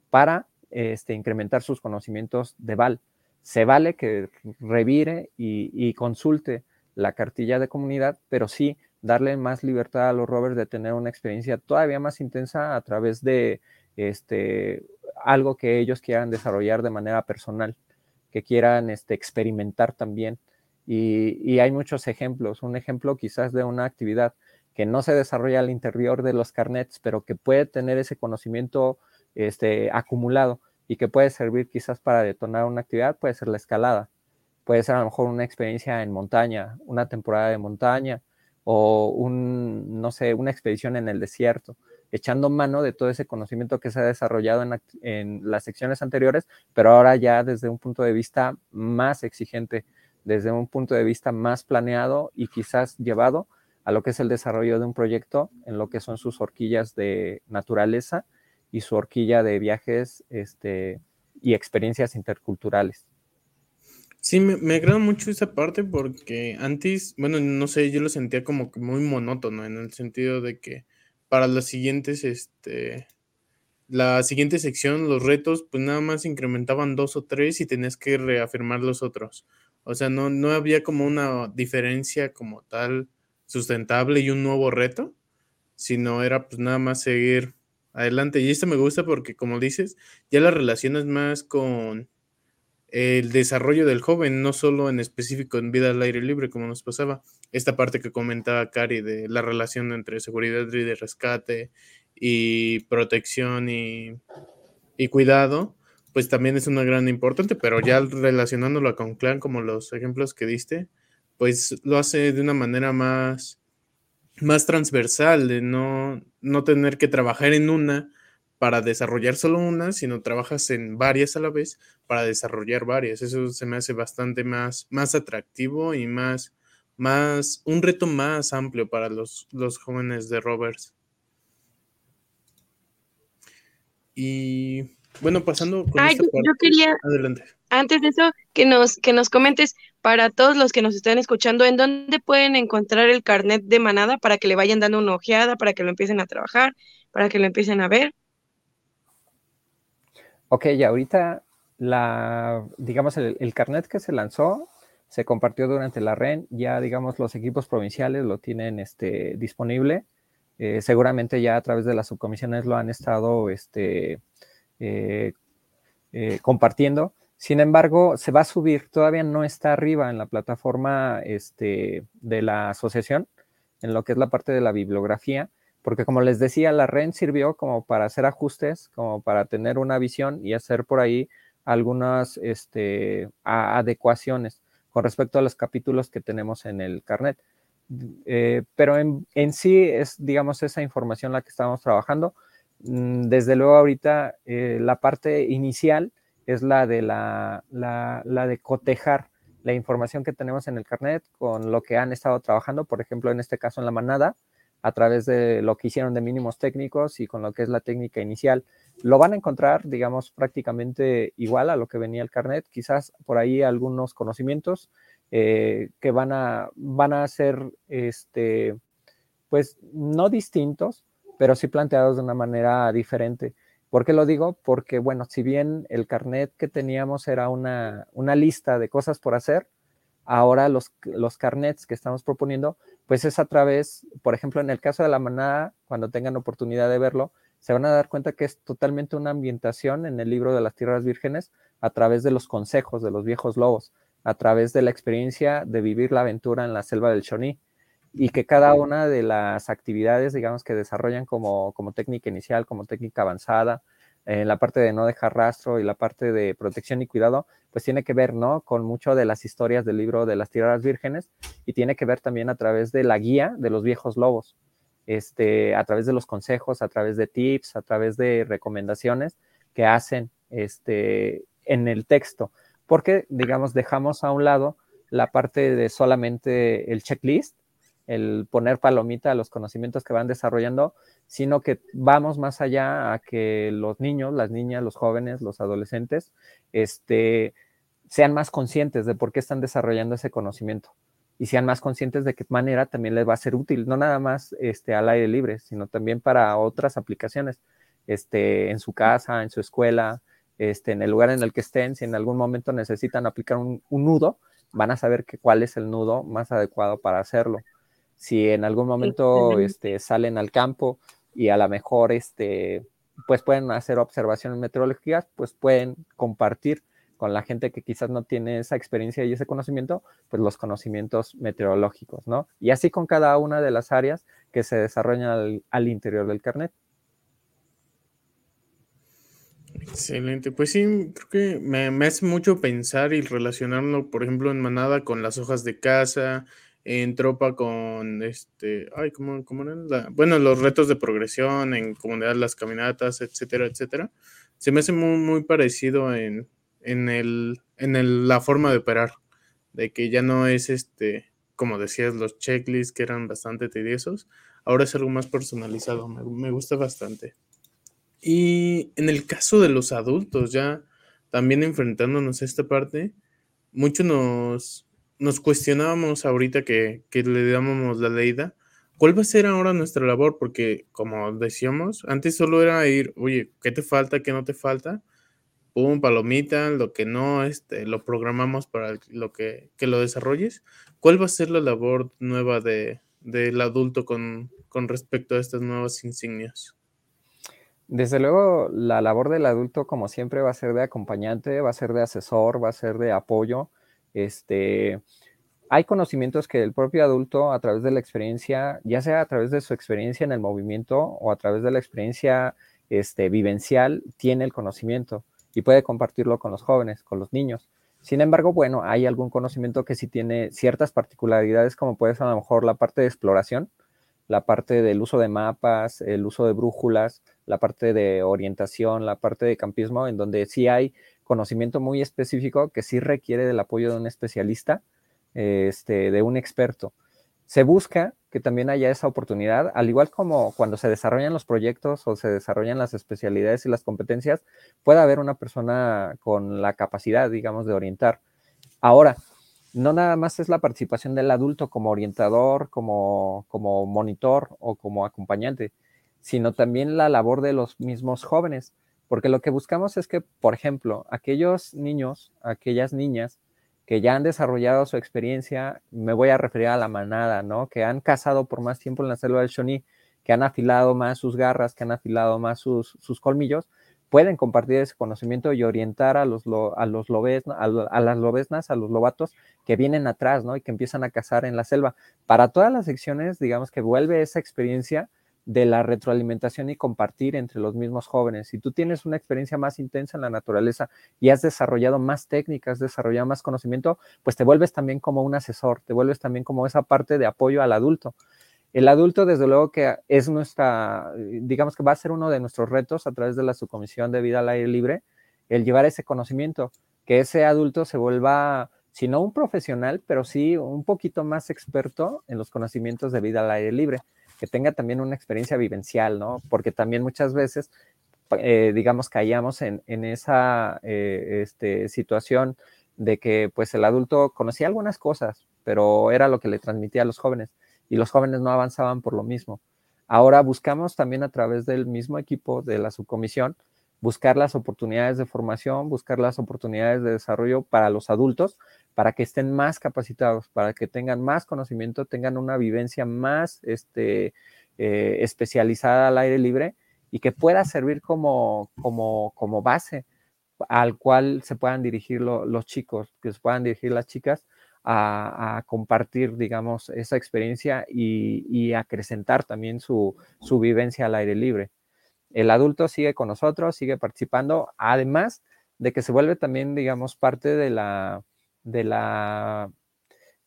para este, incrementar sus conocimientos de VAL. Se vale que revire y, y consulte la cartilla de comunidad, pero sí darle más libertad a los rovers de tener una experiencia todavía más intensa a través de este, algo que ellos quieran desarrollar de manera personal, que quieran este, experimentar también. Y, y, hay muchos ejemplos. Un ejemplo quizás de una actividad que no se desarrolla al interior de los carnets, pero que puede tener ese conocimiento este, acumulado y que puede servir quizás para detonar una actividad, puede ser la escalada. Puede ser a lo mejor una experiencia en montaña, una temporada de montaña o un, no sé, una expedición en el desierto echando mano de todo ese conocimiento que se ha desarrollado en, las secciones anteriores, pero ahora ya desde un punto de vista más exigente, desde un punto de vista más planeado y quizás llevado a lo que es el desarrollo de un proyecto en lo que son sus horquillas de naturaleza y su horquilla de viajes este, y experiencias interculturales. Sí, me, me, agrada mucho esa parte porque antes, bueno, no sé, yo lo sentía como que muy monótono en el sentido de que para las siguientes, este, la siguiente sección, los retos, pues nada más incrementaban dos o tres y tenías que reafirmar los otros. O sea, no, no había como una diferencia como tal sustentable y un nuevo reto, sino era pues nada más seguir adelante. Y esto me gusta porque, como dices, ya la relación es más con el desarrollo del joven, no solo en específico en vida al aire libre, como nos pasaba. Esta parte que comentaba Cari de la relación entre seguridad y de rescate y protección y, y cuidado, pues también es una gran importante, pero ya relacionándolo con Clan, como los ejemplos que diste, pues lo hace de una manera más, más transversal, de no, no tener que trabajar en una para desarrollar solo una, sino trabajas en varias a la vez para desarrollar varias. Eso se me hace bastante más, más atractivo y más, más, un reto más amplio para los, los jóvenes de Rovers. Y bueno, pasando con esta yo quería, adelante. Antes de eso, que nos, que nos comentes para todos los que nos están escuchando, ¿en dónde pueden encontrar el carnet de manada para que le vayan dando una ojeada, para que lo empiecen a trabajar, para que lo empiecen a ver? Ok, y ahorita la, digamos, el, carnet que se lanzó se compartió durante la REN, ya digamos los equipos provinciales lo tienen este, disponible, eh, seguramente ya a través de las subcomisiones lo han estado este, eh, eh, compartiendo, sin embargo, se va a subir, todavía no está arriba en la plataforma este, de la asociación, en lo que es la parte de la bibliografía, porque como les decía, la REN sirvió como para hacer ajustes, como para tener una visión y hacer por ahí algunas este, adecuaciones con respecto a los capítulos que tenemos en el carnet. Eh, pero en, sí es, digamos, esa información la que estamos trabajando. Mm, desde luego ahorita eh, la parte inicial es la de, la, la, la de cotejar la información que tenemos en el carnet con lo que han estado trabajando, por ejemplo, en este caso en la manada, a través de lo que hicieron de mínimos técnicos y con lo que es la técnica inicial. Lo van a encontrar, digamos, prácticamente igual a lo que venía el carnet, quizás por ahí algunos conocimientos eh, que van a, van a ser, este, pues, no distintos, pero sí planteados de una manera diferente. ¿Por qué lo digo? Porque, bueno, si bien el carnet que teníamos era una, una lista de cosas por hacer, ahora los, los carnets que estamos proponiendo pues es a través, por ejemplo, en el caso de la manada, cuando tengan oportunidad de verlo, se van a dar cuenta que es totalmente una ambientación en el libro de las tierras vírgenes a través de los consejos de los viejos lobos, a través de la experiencia de vivir la aventura en la selva del Choní y que cada una de las actividades, digamos, que desarrollan como, como técnica inicial, como técnica avanzada, en la parte de no dejar rastro y la parte de protección y cuidado, pues tiene que ver, ¿no? Con mucho de las historias del libro de las tierras vírgenes y tiene que ver también a través de la guía de los viejos lobos, este, a través de los consejos, a través de tips, a través de recomendaciones que hacen este, en el texto, porque, digamos, dejamos a un lado la parte de solamente el checklist, el poner palomita a los conocimientos que van desarrollando, sino que vamos más allá a que los niños, las niñas, los jóvenes, los adolescentes, este, sean más conscientes de por qué están desarrollando ese conocimiento y sean más conscientes de qué manera también les va a ser útil, no nada más este, al aire libre, sino también para otras aplicaciones, este, en su casa, en su escuela, este, en el lugar en el que estén, si en algún momento necesitan aplicar un, nudo, van a saber que, cuál es el nudo más adecuado para hacerlo. Si en algún momento este, salen al campo y a lo mejor este, pues pueden hacer observaciones meteorológicas, pues pueden compartir con la gente que quizás no tiene esa experiencia y ese conocimiento, pues los conocimientos meteorológicos, ¿no? Y así con cada una de las áreas que se desarrollan al, interior del carnet. Excelente, pues sí, creo que me, hace mucho pensar y relacionarlo, por ejemplo, en manada con las hojas de casa, en tropa con este, ay, ¿cómo, cómo eran? bueno, los retos de progresión, en comunidad las caminatas, etcétera, etcétera. Se me hace muy, parecido en, en, el, en la forma de operar, de que ya no es este, como decías, los checklists que eran bastante tediosos, ahora es algo más personalizado, me, gusta bastante. Y en el caso de los adultos, ya también enfrentándonos a esta parte, mucho nos, nos cuestionábamos ahorita que, que le dábamos la leída, ¿cuál va a ser ahora nuestra labor? Porque como decíamos, antes solo era ir, oye, ¿qué te falta? ¿Qué no te falta? pum, palomita, lo que no, este, lo programamos para lo que, lo desarrolles. ¿Cuál va a ser la labor nueva de, del adulto con, con respecto a estas nuevas insignias? Desde luego, la labor del adulto, como siempre, va a ser de acompañante, va a ser de asesor, va a ser de apoyo. Este, hay conocimientos que el propio adulto, a través de la experiencia, ya sea a través de su experiencia en el movimiento o a través de la experiencia este, vivencial, tiene el conocimiento y puede compartirlo con los jóvenes, con los niños. Sin embargo, bueno, hay algún conocimiento que sí tiene ciertas particularidades, como puede ser a lo mejor la parte de exploración, la parte del uso de mapas, el uso de brújulas, la parte de orientación, la parte de campismo, en donde sí hay conocimiento muy específico que sí requiere del apoyo de un especialista, este, de un experto. Se busca que también haya esa oportunidad, al igual como cuando se desarrollan los proyectos o se desarrollan las especialidades y las competencias, puede haber una persona con la capacidad, digamos, de orientar. Ahora, no nada más es la participación del adulto como orientador, como, como monitor o como acompañante, sino también la labor de los mismos jóvenes, porque lo que buscamos es que, por ejemplo, aquellos niños, aquellas niñas que ya han desarrollado su experiencia, me voy a referir a la manada, ¿no? Que han cazado por más tiempo en la selva del Shawnee, que han afilado más sus garras, que han afilado más sus, colmillos, pueden compartir ese conocimiento y orientar a los, a los a, las lobesnas, a los lobatos que vienen atrás, ¿no? Y que empiezan a cazar en la selva. Para todas las secciones, digamos que vuelve esa experiencia de la retroalimentación y compartir entre los mismos jóvenes. Si tú tienes una experiencia más intensa en la naturaleza y has desarrollado más técnicas, has desarrollado más conocimiento, pues te vuelves también como un asesor, te vuelves también como esa parte de apoyo al adulto. El adulto, desde luego que es nuestra, digamos que va a ser uno de nuestros retos a través de la subcomisión de vida al aire libre, el llevar ese conocimiento, que ese adulto se vuelva, si no un profesional, pero sí un poquito más experto en los conocimientos de vida al aire libre que tenga también una experiencia vivencial, ¿no? Porque también muchas veces, eh, digamos, caíamos en, esa eh, este, situación de que pues el adulto conocía algunas cosas, pero era lo que le transmitía a los jóvenes y los jóvenes no avanzaban por lo mismo. Ahora buscamos también a través del mismo equipo de la subcomisión buscar las oportunidades de formación, buscar las oportunidades de desarrollo para los adultos, para que estén más capacitados, para que tengan más conocimiento, tengan una vivencia más este, eh, especializada al aire libre y que pueda servir como, base al cual se puedan dirigir los chicos, que se puedan dirigir las chicas a, compartir, digamos, esa experiencia y, acrecentar también su vivencia al aire libre. El adulto sigue con nosotros, sigue participando, además de que se vuelve también, digamos, parte de la, de la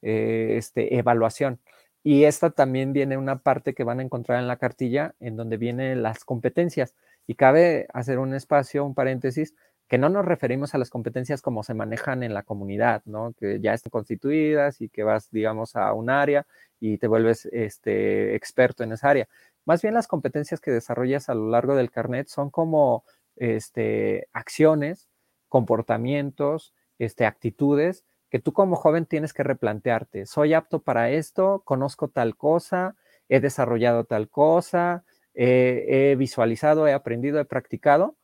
eh, este, evaluación. Y esta también viene una parte que van a encontrar en la cartilla, en donde vienen las competencias. Y cabe hacer un espacio, un paréntesis, que no nos referimos a las competencias como se manejan en la comunidad, ¿no? Que ya están constituidas y que vas, digamos, a un área y te vuelves este, experto en esa área. Más bien las competencias que desarrollas a lo largo del carnet son como este, acciones, comportamientos, este, actitudes que tú como joven tienes que replantearte. Soy apto para esto, conozco tal cosa, he desarrollado tal cosa, he visualizado, he aprendido, he practicado.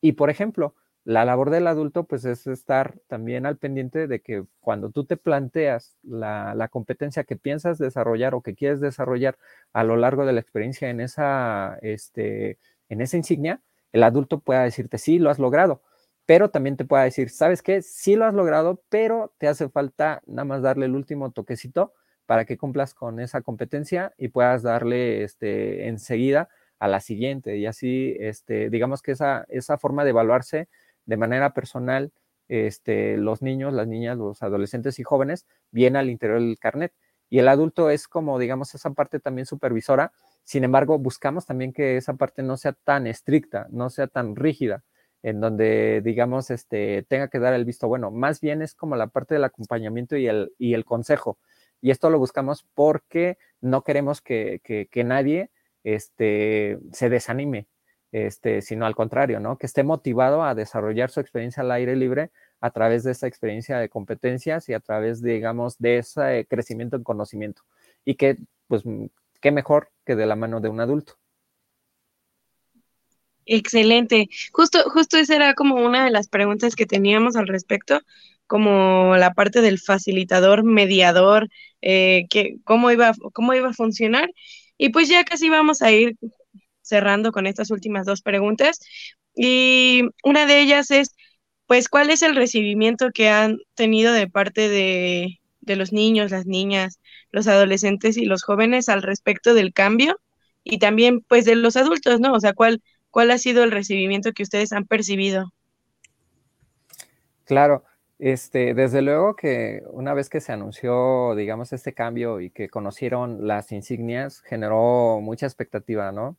Y por ejemplo, La labor del adulto, pues, es estar también al pendiente de que cuando tú te planteas la, competencia que piensas desarrollar o que quieres desarrollar a lo largo de la experiencia en esa, este, en esa insignia, el adulto pueda decirte, sí, lo has logrado, pero también te pueda decir, ¿sabes qué? Sí lo has logrado, pero te hace falta nada más darle el último toquecito para que cumplas con esa competencia y puedas darle este, enseguida a la siguiente. Y así, este, digamos que esa, esa forma de evaluarse de manera personal, este, los niños, las niñas, los adolescentes y jóvenes, viene al interior del carnet. Y el adulto es como, digamos, esa parte también supervisora. Sin embargo, buscamos también que esa parte no sea tan estricta, no sea tan rígida, en donde, digamos, este, tenga que dar el visto bueno. Más bien es como la parte del acompañamiento y el, y el consejo. Y esto lo buscamos porque no queremos que, que, nadie este, se desanime, este, sino al contrario, ¿no? Que esté motivado a desarrollar su experiencia al aire libre a través de esa experiencia de competencias y a través, digamos, de ese crecimiento en conocimiento. Y que, pues, qué mejor que de la mano de un adulto. Excelente. Justo, justo esa era como una de las preguntas que teníamos al respecto, como la parte del facilitador, mediador, eh, que, cómo, iba, cómo iba a funcionar. Y pues ya casi vamos a ir cerrando con estas últimas dos preguntas. Y una de ellas es, pues, ¿cuál es el recibimiento que han tenido de parte de, de los niños, las niñas, los adolescentes y los jóvenes al respecto del cambio? Y también, pues, de los adultos, ¿no? O sea, ¿cuál, cuál ha sido el recibimiento que ustedes han percibido? Claro, este, desde luego que una vez que se anunció, digamos, este cambio y que conocieron las insignias, generó mucha expectativa, ¿no?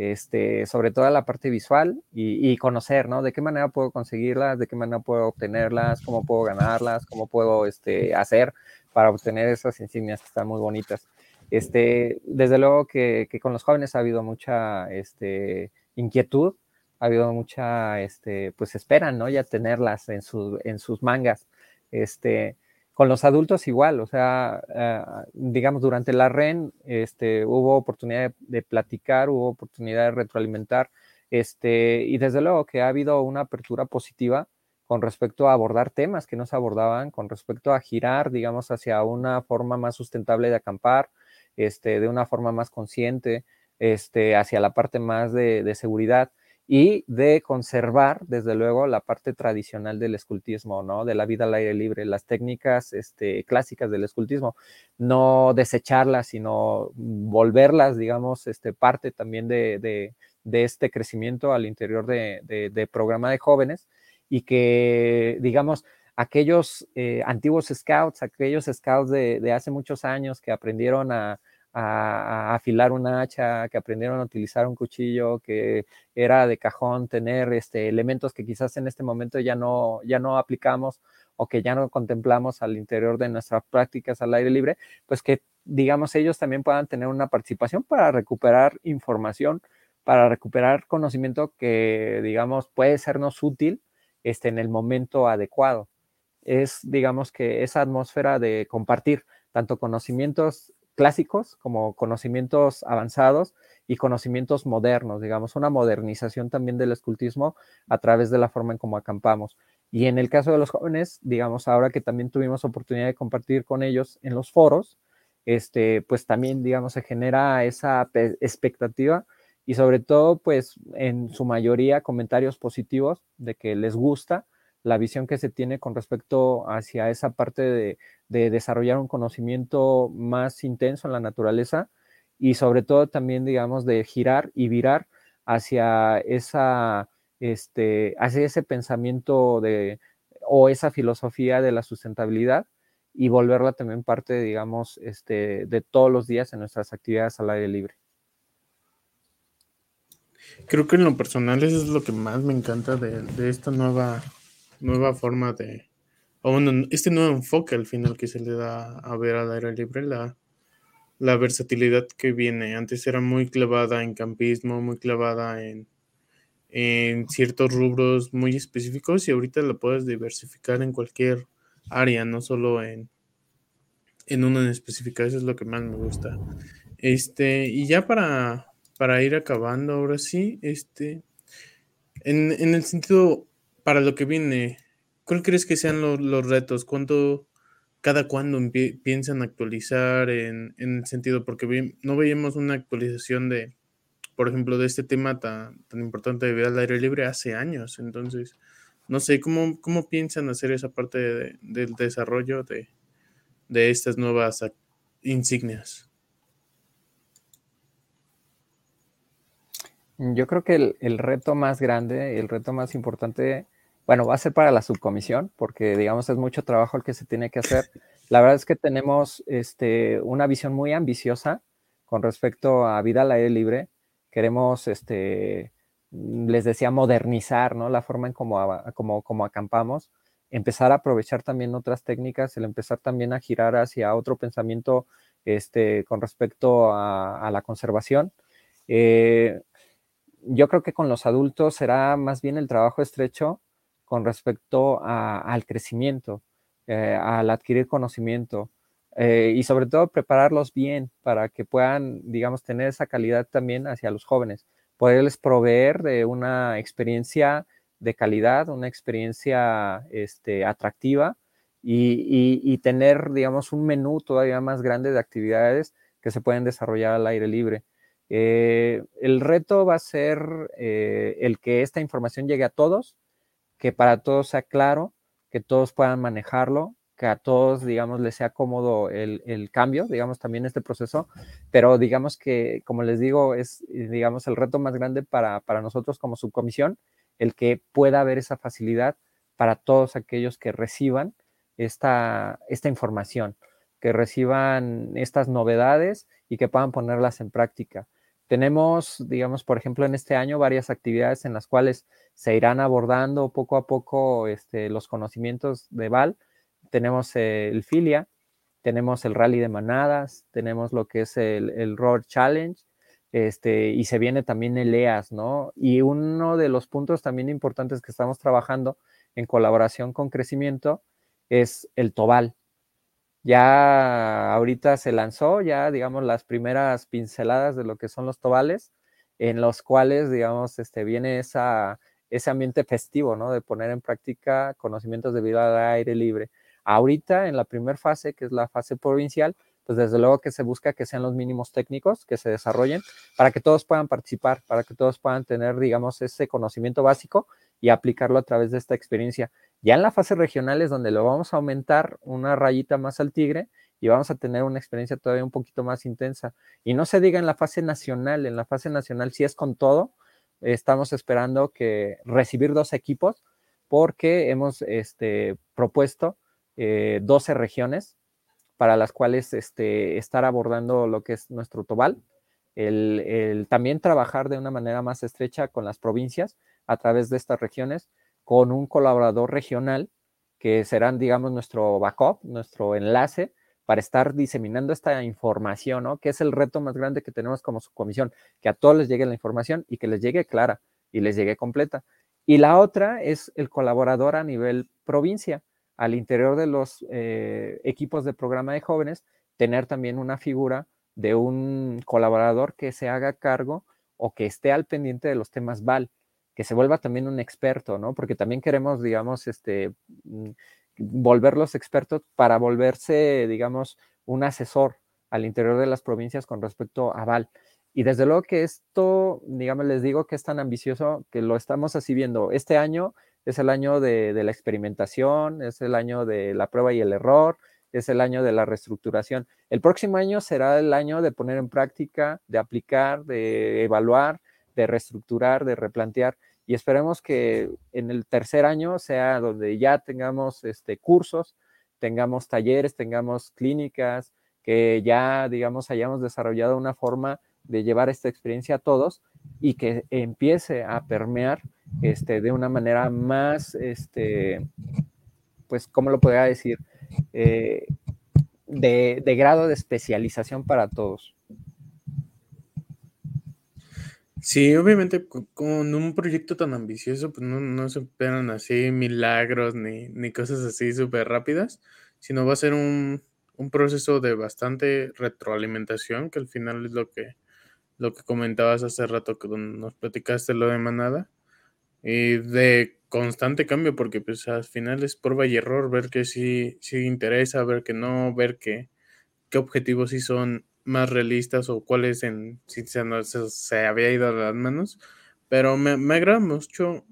Este, sobre todo la parte visual y, conocer, ¿no? De qué manera puedo conseguirlas, de qué manera puedo obtenerlas, cómo puedo ganarlas, cómo puedo este, hacer para obtener esas insignias que están muy bonitas. Este, desde luego que, con los jóvenes ha habido mucha este, inquietud ha habido mucha, este, pues esperan, ¿no? Ya tenerlas en, en sus mangas. Este, con los adultos igual, o sea, eh, digamos, durante la REN este, hubo oportunidad de, platicar, hubo oportunidad de retroalimentar, este, y desde luego que ha habido una apertura positiva con respecto a abordar temas que no se abordaban, con respecto a girar, digamos, hacia una forma más sustentable de acampar, este, de una forma más consciente, este, hacia la parte más de, de seguridad y de conservar, desde luego, la parte tradicional del escultismo, ¿no? De la vida al aire libre, las técnicas este, clásicas del escultismo, no desecharlas, sino volverlas, digamos, este, parte también de, este crecimiento al interior de, programa de jóvenes y que, digamos, aquellos eh, antiguos scouts, aquellos scouts de hace muchos años que aprendieron a, a, afilar una hacha, que aprendieron a utilizar un cuchillo, que era de cajón tener este, elementos que quizás en este momento ya no, ya no aplicamos o que ya no contemplamos al interior de nuestras prácticas al aire libre, pues que digamos ellos también puedan tener una participación para recuperar información, para recuperar conocimiento que digamos puede sernos útil este, en el momento adecuado. Es digamos que esa atmósfera de compartir tanto conocimientos clásicos como conocimientos avanzados y conocimientos modernos, digamos, una modernización también del escultismo a través de la forma en cómo acampamos. Y en el caso de los jóvenes, digamos, ahora que también tuvimos oportunidad de compartir con ellos en los foros, este, pues también, digamos, se genera esa expectativa y sobre todo, pues en su mayoría comentarios positivos de que les gusta la visión que se tiene con respecto hacia esa parte de, desarrollar un conocimiento más intenso en la naturaleza y sobre todo también, digamos, de girar y virar hacia esa, este, hacia ese pensamiento de, o esa filosofía de la sustentabilidad y volverla también parte, digamos, este, de todos los días en nuestras actividades al aire libre. Creo que en lo personal eso es lo que más me encanta de esta nueva nueva forma de, bueno, este nuevo enfoque al final que se le da a ver al aire libre, la, la versatilidad que viene. Antes era muy clavada en campismo, muy clavada en, en ciertos rubros muy específicos y ahorita la puedes diversificar en cualquier área, no solo en, en una en específica. Eso es lo que más me gusta. Este, y ya para, para ir acabando ahora sí, este, en, en el sentido para lo que viene, ¿cuál crees que sean los, retos? ¿Cuánto, cada cuándo piensan actualizar en, el sentido? Porque no veíamos una actualización de, por ejemplo, de este tema tan, tan importante de vida al aire libre hace años. Entonces, no sé, ¿cómo, cómo piensan hacer esa parte del desarrollo de, de estas nuevas insignias? Yo creo que el, reto más grande, el reto más importante, bueno, va a ser para la subcomisión, porque digamos es mucho trabajo el que se tiene que hacer. La verdad es que tenemos este, una visión muy ambiciosa con respecto a vida al aire libre. Queremos, este, les decía, modernizar ¿no? la forma en cómo, acampamos, empezar a aprovechar también otras técnicas, el empezar también a girar hacia otro pensamiento este, con respecto a, la conservación. Eh, yo creo que con los adultos será más bien el trabajo estrecho con respecto al crecimiento, eh, al adquirir conocimiento eh, y sobre todo prepararlos bien para que puedan, digamos, tener esa calidad también hacia los jóvenes, poderles proveer de una experiencia de calidad, una experiencia este, atractiva y, y tener, digamos, un menú todavía más grande de actividades que se pueden desarrollar al aire libre. Eh, el reto va a ser eh, el que esta información llegue a todos, que para todos sea claro, que todos puedan manejarlo, que a todos, digamos, les sea cómodo el, cambio, digamos, también este proceso, pero digamos que, como les digo, es, digamos, el reto más grande para, nosotros como subcomisión, el que pueda haber esa facilidad para todos aquellos que reciban esta, esta información, que reciban estas novedades y que puedan ponerlas en práctica. Tenemos, digamos, por ejemplo, en este año varias actividades en las cuales se irán abordando poco a poco este, los conocimientos de VAL. Tenemos el Filia, tenemos el Rally de Manadas, tenemos lo que es el, el Road Challenge, este, y se viene también el EAS, ¿no? Y uno de los puntos también importantes que estamos trabajando en colaboración con Crecimiento es el Tobal. Ya ahorita se lanzó, ya digamos, las primeras pinceladas de lo que son los tobales, en los cuales, digamos, este, viene esa, ese ambiente festivo, ¿no? De poner en práctica conocimientos de vida al aire libre. Ahorita, en la primera fase, que es la fase provincial, pues desde luego que se busca que sean los mínimos técnicos que se desarrollen para que todos puedan participar, para que todos puedan tener, digamos, ese conocimiento básico y aplicarlo a través de esta experiencia. Ya en la fase regional es donde lo vamos a aumentar una rayita más al tigre y vamos a tener una experiencia todavía un poquito más intensa. Y no se diga en la fase nacional, en la fase nacional si es con todo, estamos esperando que recibir dos equipos porque hemos este, propuesto 12 eh, regiones para las cuales este, estar abordando lo que es nuestro Tobal, el, también trabajar de una manera más estrecha con las provincias a través de estas regiones con un colaborador regional que serán, digamos, nuestro backup, nuestro enlace para estar diseminando esta información, ¿no? Que es el reto más grande que tenemos como subcomisión, que a todos les llegue la información y que les llegue clara y les llegue completa. Y la otra es el colaborador a nivel provincia, al interior de los eh, equipos de programa de jóvenes, tener también una figura de un colaborador que se haga cargo o que esté al pendiente de los temas VAL que se vuelva también un experto, ¿no? Porque también queremos, digamos, este, mm, volverlos expertos para volverse, digamos, un asesor al interior de las provincias con respecto a Val. Y desde luego que esto, digamos, les digo que es tan ambicioso que lo estamos así viendo. Este año es el año de, de, la experimentación, es el año de la prueba y el error, es el año de la reestructuración. El próximo año será el año de poner en práctica, de aplicar, de evaluar, de reestructurar, de replantear y esperemos que en el tercer año sea donde ya tengamos este, cursos, tengamos talleres, tengamos clínicas, que ya, digamos, hayamos desarrollado una forma de llevar esta experiencia a todos y que empiece a permear este, de una manera más, este, pues, ¿cómo lo podría decir? Eh, de, de grado de especialización para todos. Sí, obviamente con un proyecto tan ambicioso, pues no, se esperan así milagros ni, ni cosas así súper rápidas, sino va a ser un, proceso de bastante retroalimentación, que al final es lo que, lo que comentabas hace rato, que nos platicaste lo de Manada, y de constante cambio, porque pues al final es prueba y error, ver que sí, sí interesa, ver que no, ver que, qué objetivos sí son más realistas o cuáles en si se, se, había ido a las manos. Pero me, me agrada mucho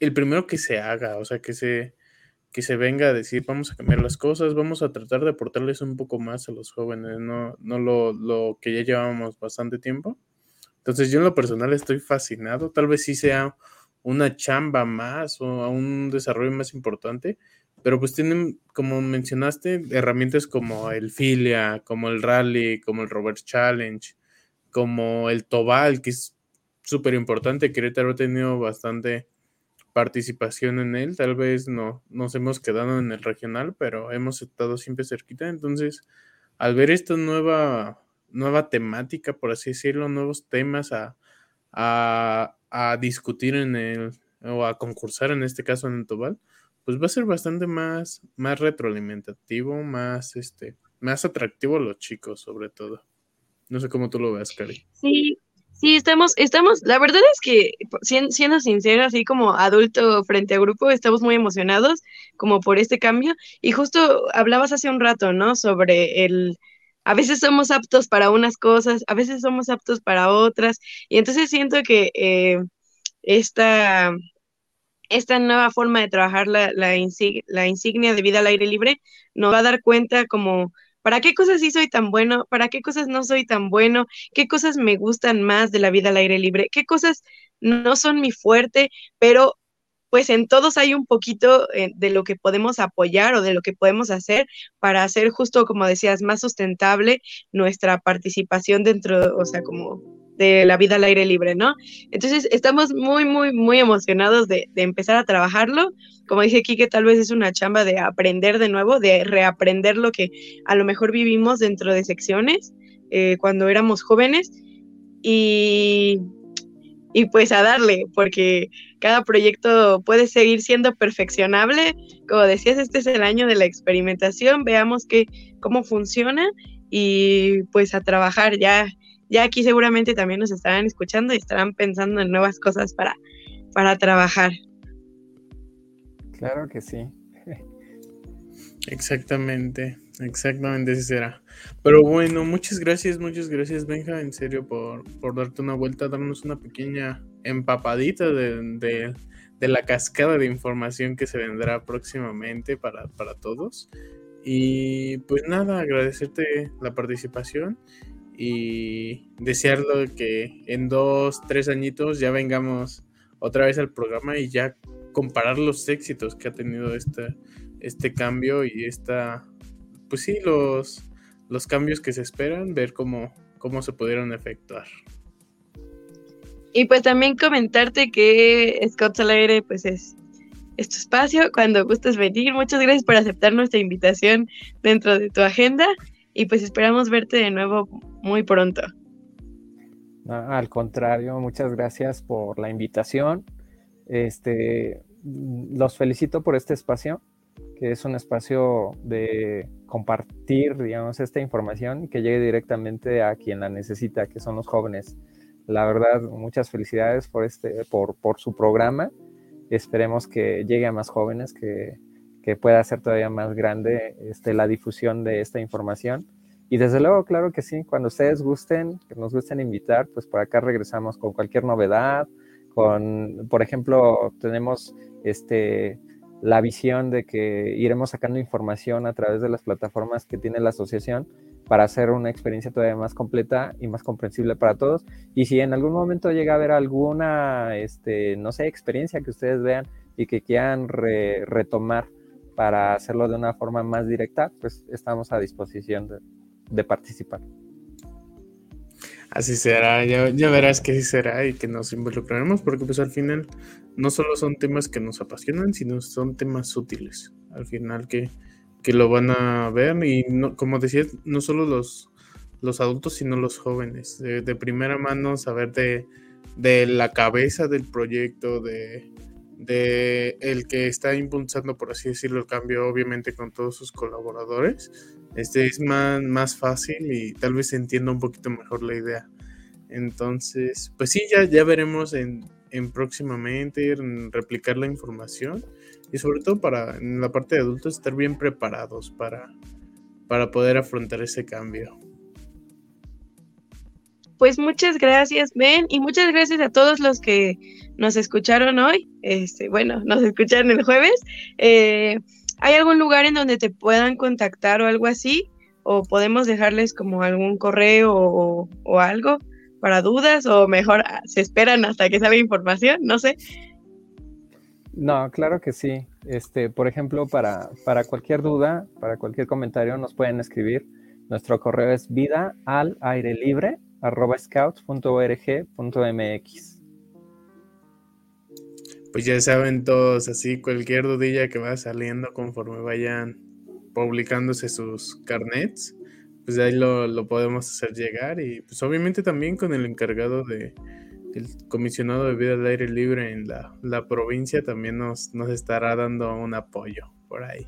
el primero que se haga, o sea, que se, que se venga a decir, vamos a cambiar las cosas, vamos a tratar de aportarles un poco más a los jóvenes, no, no lo, lo que ya llevamos bastante tiempo. Entonces yo en lo personal estoy fascinado, tal vez sí sea una chamba más o un desarrollo más importante, pero pues tienen, como mencionaste, herramientas como el Filia, como el Rally, como el Robert Challenge, como el Tobal, que es súper importante. Querétaro ha tenido bastante participación en él. Tal vez no nos hemos quedado en el regional, pero hemos estado siempre cerquita. Entonces, al ver esta nueva, nueva temática, por así decirlo, nuevos temas a, a, a discutir en el, o a concursar en este caso en el Tobal, pues va a ser bastante más, más retroalimentativo, más, este, más atractivo a los chicos, sobre todo. No sé cómo tú lo ves, Cari. Sí, sí, estamos, estamos, la verdad es que, siendo sincero, así como adulto frente a grupo, estamos muy emocionados como por este cambio. Y justo hablabas hace un rato, ¿no? Sobre el, a veces somos aptos para unas cosas, a veces somos aptos para otras. Y entonces siento que eh, esta, esta nueva forma de trabajar la, la, insignia de vida al aire libre nos va a dar cuenta como para qué cosas sí soy tan bueno, para qué cosas no soy tan bueno, qué cosas me gustan más de la vida al aire libre, qué cosas no son mi fuerte, pero pues en todos hay un poquito eh, de lo que podemos apoyar o de lo que podemos hacer para hacer justo, como decías, más sustentable nuestra participación dentro, o sea, como de la vida al aire libre, ¿no? Entonces, estamos muy, muy, muy emocionados de, empezar a trabajarlo. Como dije aquí, que tal vez es una chamba de aprender de nuevo, de reaprender lo que a lo mejor vivimos dentro de secciones eh, cuando éramos jóvenes. Y, y pues a darle, porque cada proyecto puede seguir siendo perfeccionable. Como decías, este es el año de la experimentación, veamos que, cómo funciona y pues a trabajar ya ya aquí seguramente también nos estarán escuchando y estarán pensando en nuevas cosas para, para trabajar. Claro que sí. Exactamente, exactamente así será. Pero bueno, muchas gracias, muchas gracias Benja, en serio, por, por darte una vuelta, darnos una pequeña empapadita de, de, la cascada de información que se vendrá próximamente para, para todos. Y pues nada, agradecerte la participación y desearlo que en dos, tres añitos ya vengamos otra vez al programa y ya comparar los éxitos que ha tenido este, este cambio y esta, pues sí, los, los cambios que se esperan, ver cómo, cómo se pudieron efectuar. Y pues también comentarte que Scott al aire pues es, es tu espacio cuando gustes venir. Muchas gracias por aceptar nuestra invitación dentro de tu agenda y pues esperamos verte de nuevo muy pronto. al contrario, muchas gracias por la invitación. Este, los felicito por este espacio, que es un espacio de compartir, digamos, esta información y que llegue directamente a quien la necesita, que son los jóvenes. La verdad, muchas felicidades por este, por, por su programa. Esperemos que llegue a más jóvenes, que, que pueda ser todavía más grande este, la difusión de esta información y desde luego, claro que sí, cuando ustedes gusten, que nos gusten invitar, pues por acá regresamos con cualquier novedad, con, por ejemplo, tenemos este, la visión de que iremos sacando información a través de las plataformas que tiene la asociación para hacer una experiencia todavía más completa y más comprensible para todos. Y si en algún momento llega a haber alguna, este, no sé, experiencia que ustedes vean y que quieran retomar para hacerlo de una forma más directa, pues estamos a disposición de, de participar. Así será, ya, verás que así será y que nos involucraremos porque pues al final no solo son temas que nos apasionan, sino son temas útiles. Al final que, que lo van a ver y no, como decía, no solo los, los adultos, sino los jóvenes. De, primera mano saber de, de, la cabeza del proyecto, de, de el que está impulsando, por así decirlo, el cambio, obviamente con todos sus colaboradores este es más, más fácil y tal vez entienda un poquito mejor la idea. Entonces, pues sí, ya, ya veremos en en próximamente, en replicar la información y sobre todo para en la parte de adultos estar bien preparados para, para poder afrontar ese cambio. Pues muchas gracias, Ben, y muchas gracias a todos los que nos escucharon hoy. Este, bueno, nos escucharon el jueves. Eh, ¿Hay algún lugar en donde te puedan contactar o algo así? ¿O podemos dejarles como algún correo o, o algo para dudas? ¿O mejor ah, se esperan hasta que salga información? No sé. No, claro que sí. Este, por ejemplo, para, para cualquier duda, para cualquier comentario, nos pueden escribir. Nuestro correo es vida al aire libre scouts.org.mx. Pues ya saben todos, así cualquier dudilla que va saliendo conforme vayan publicándose sus carnets, pues ahí lo, lo podemos hacer llegar y pues obviamente también con el encargado de, el comisionado de vida al aire libre en la, provincia también nos, nos, estará dando un apoyo por ahí.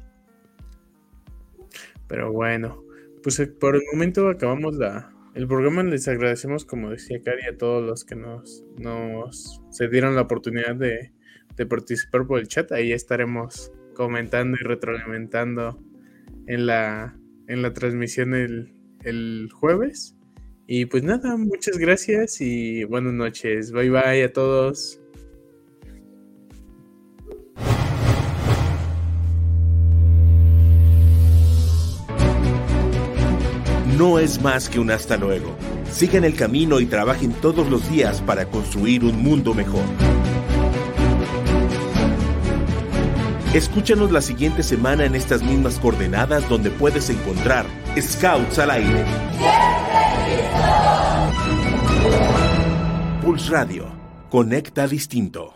Pero bueno, pues eh, por el momento acabamos la, el programa. Les agradecemos, como decía Cari, a todos los que nos, nos se dieron la oportunidad de, de participar por el chat. Ahí estaremos comentando y retroalimentando en la, en la transmisión el, el jueves. Y pues nada, muchas gracias y buenas noches. Bye bye a todos. No es más que un hasta luego. Sigan el camino y trabajen todos los días para construir un mundo mejor. Escúchanos la siguiente semana en estas mismas coordenadas donde puedes encontrar Scouts al aire. Pulse Radio. Conecta distinto.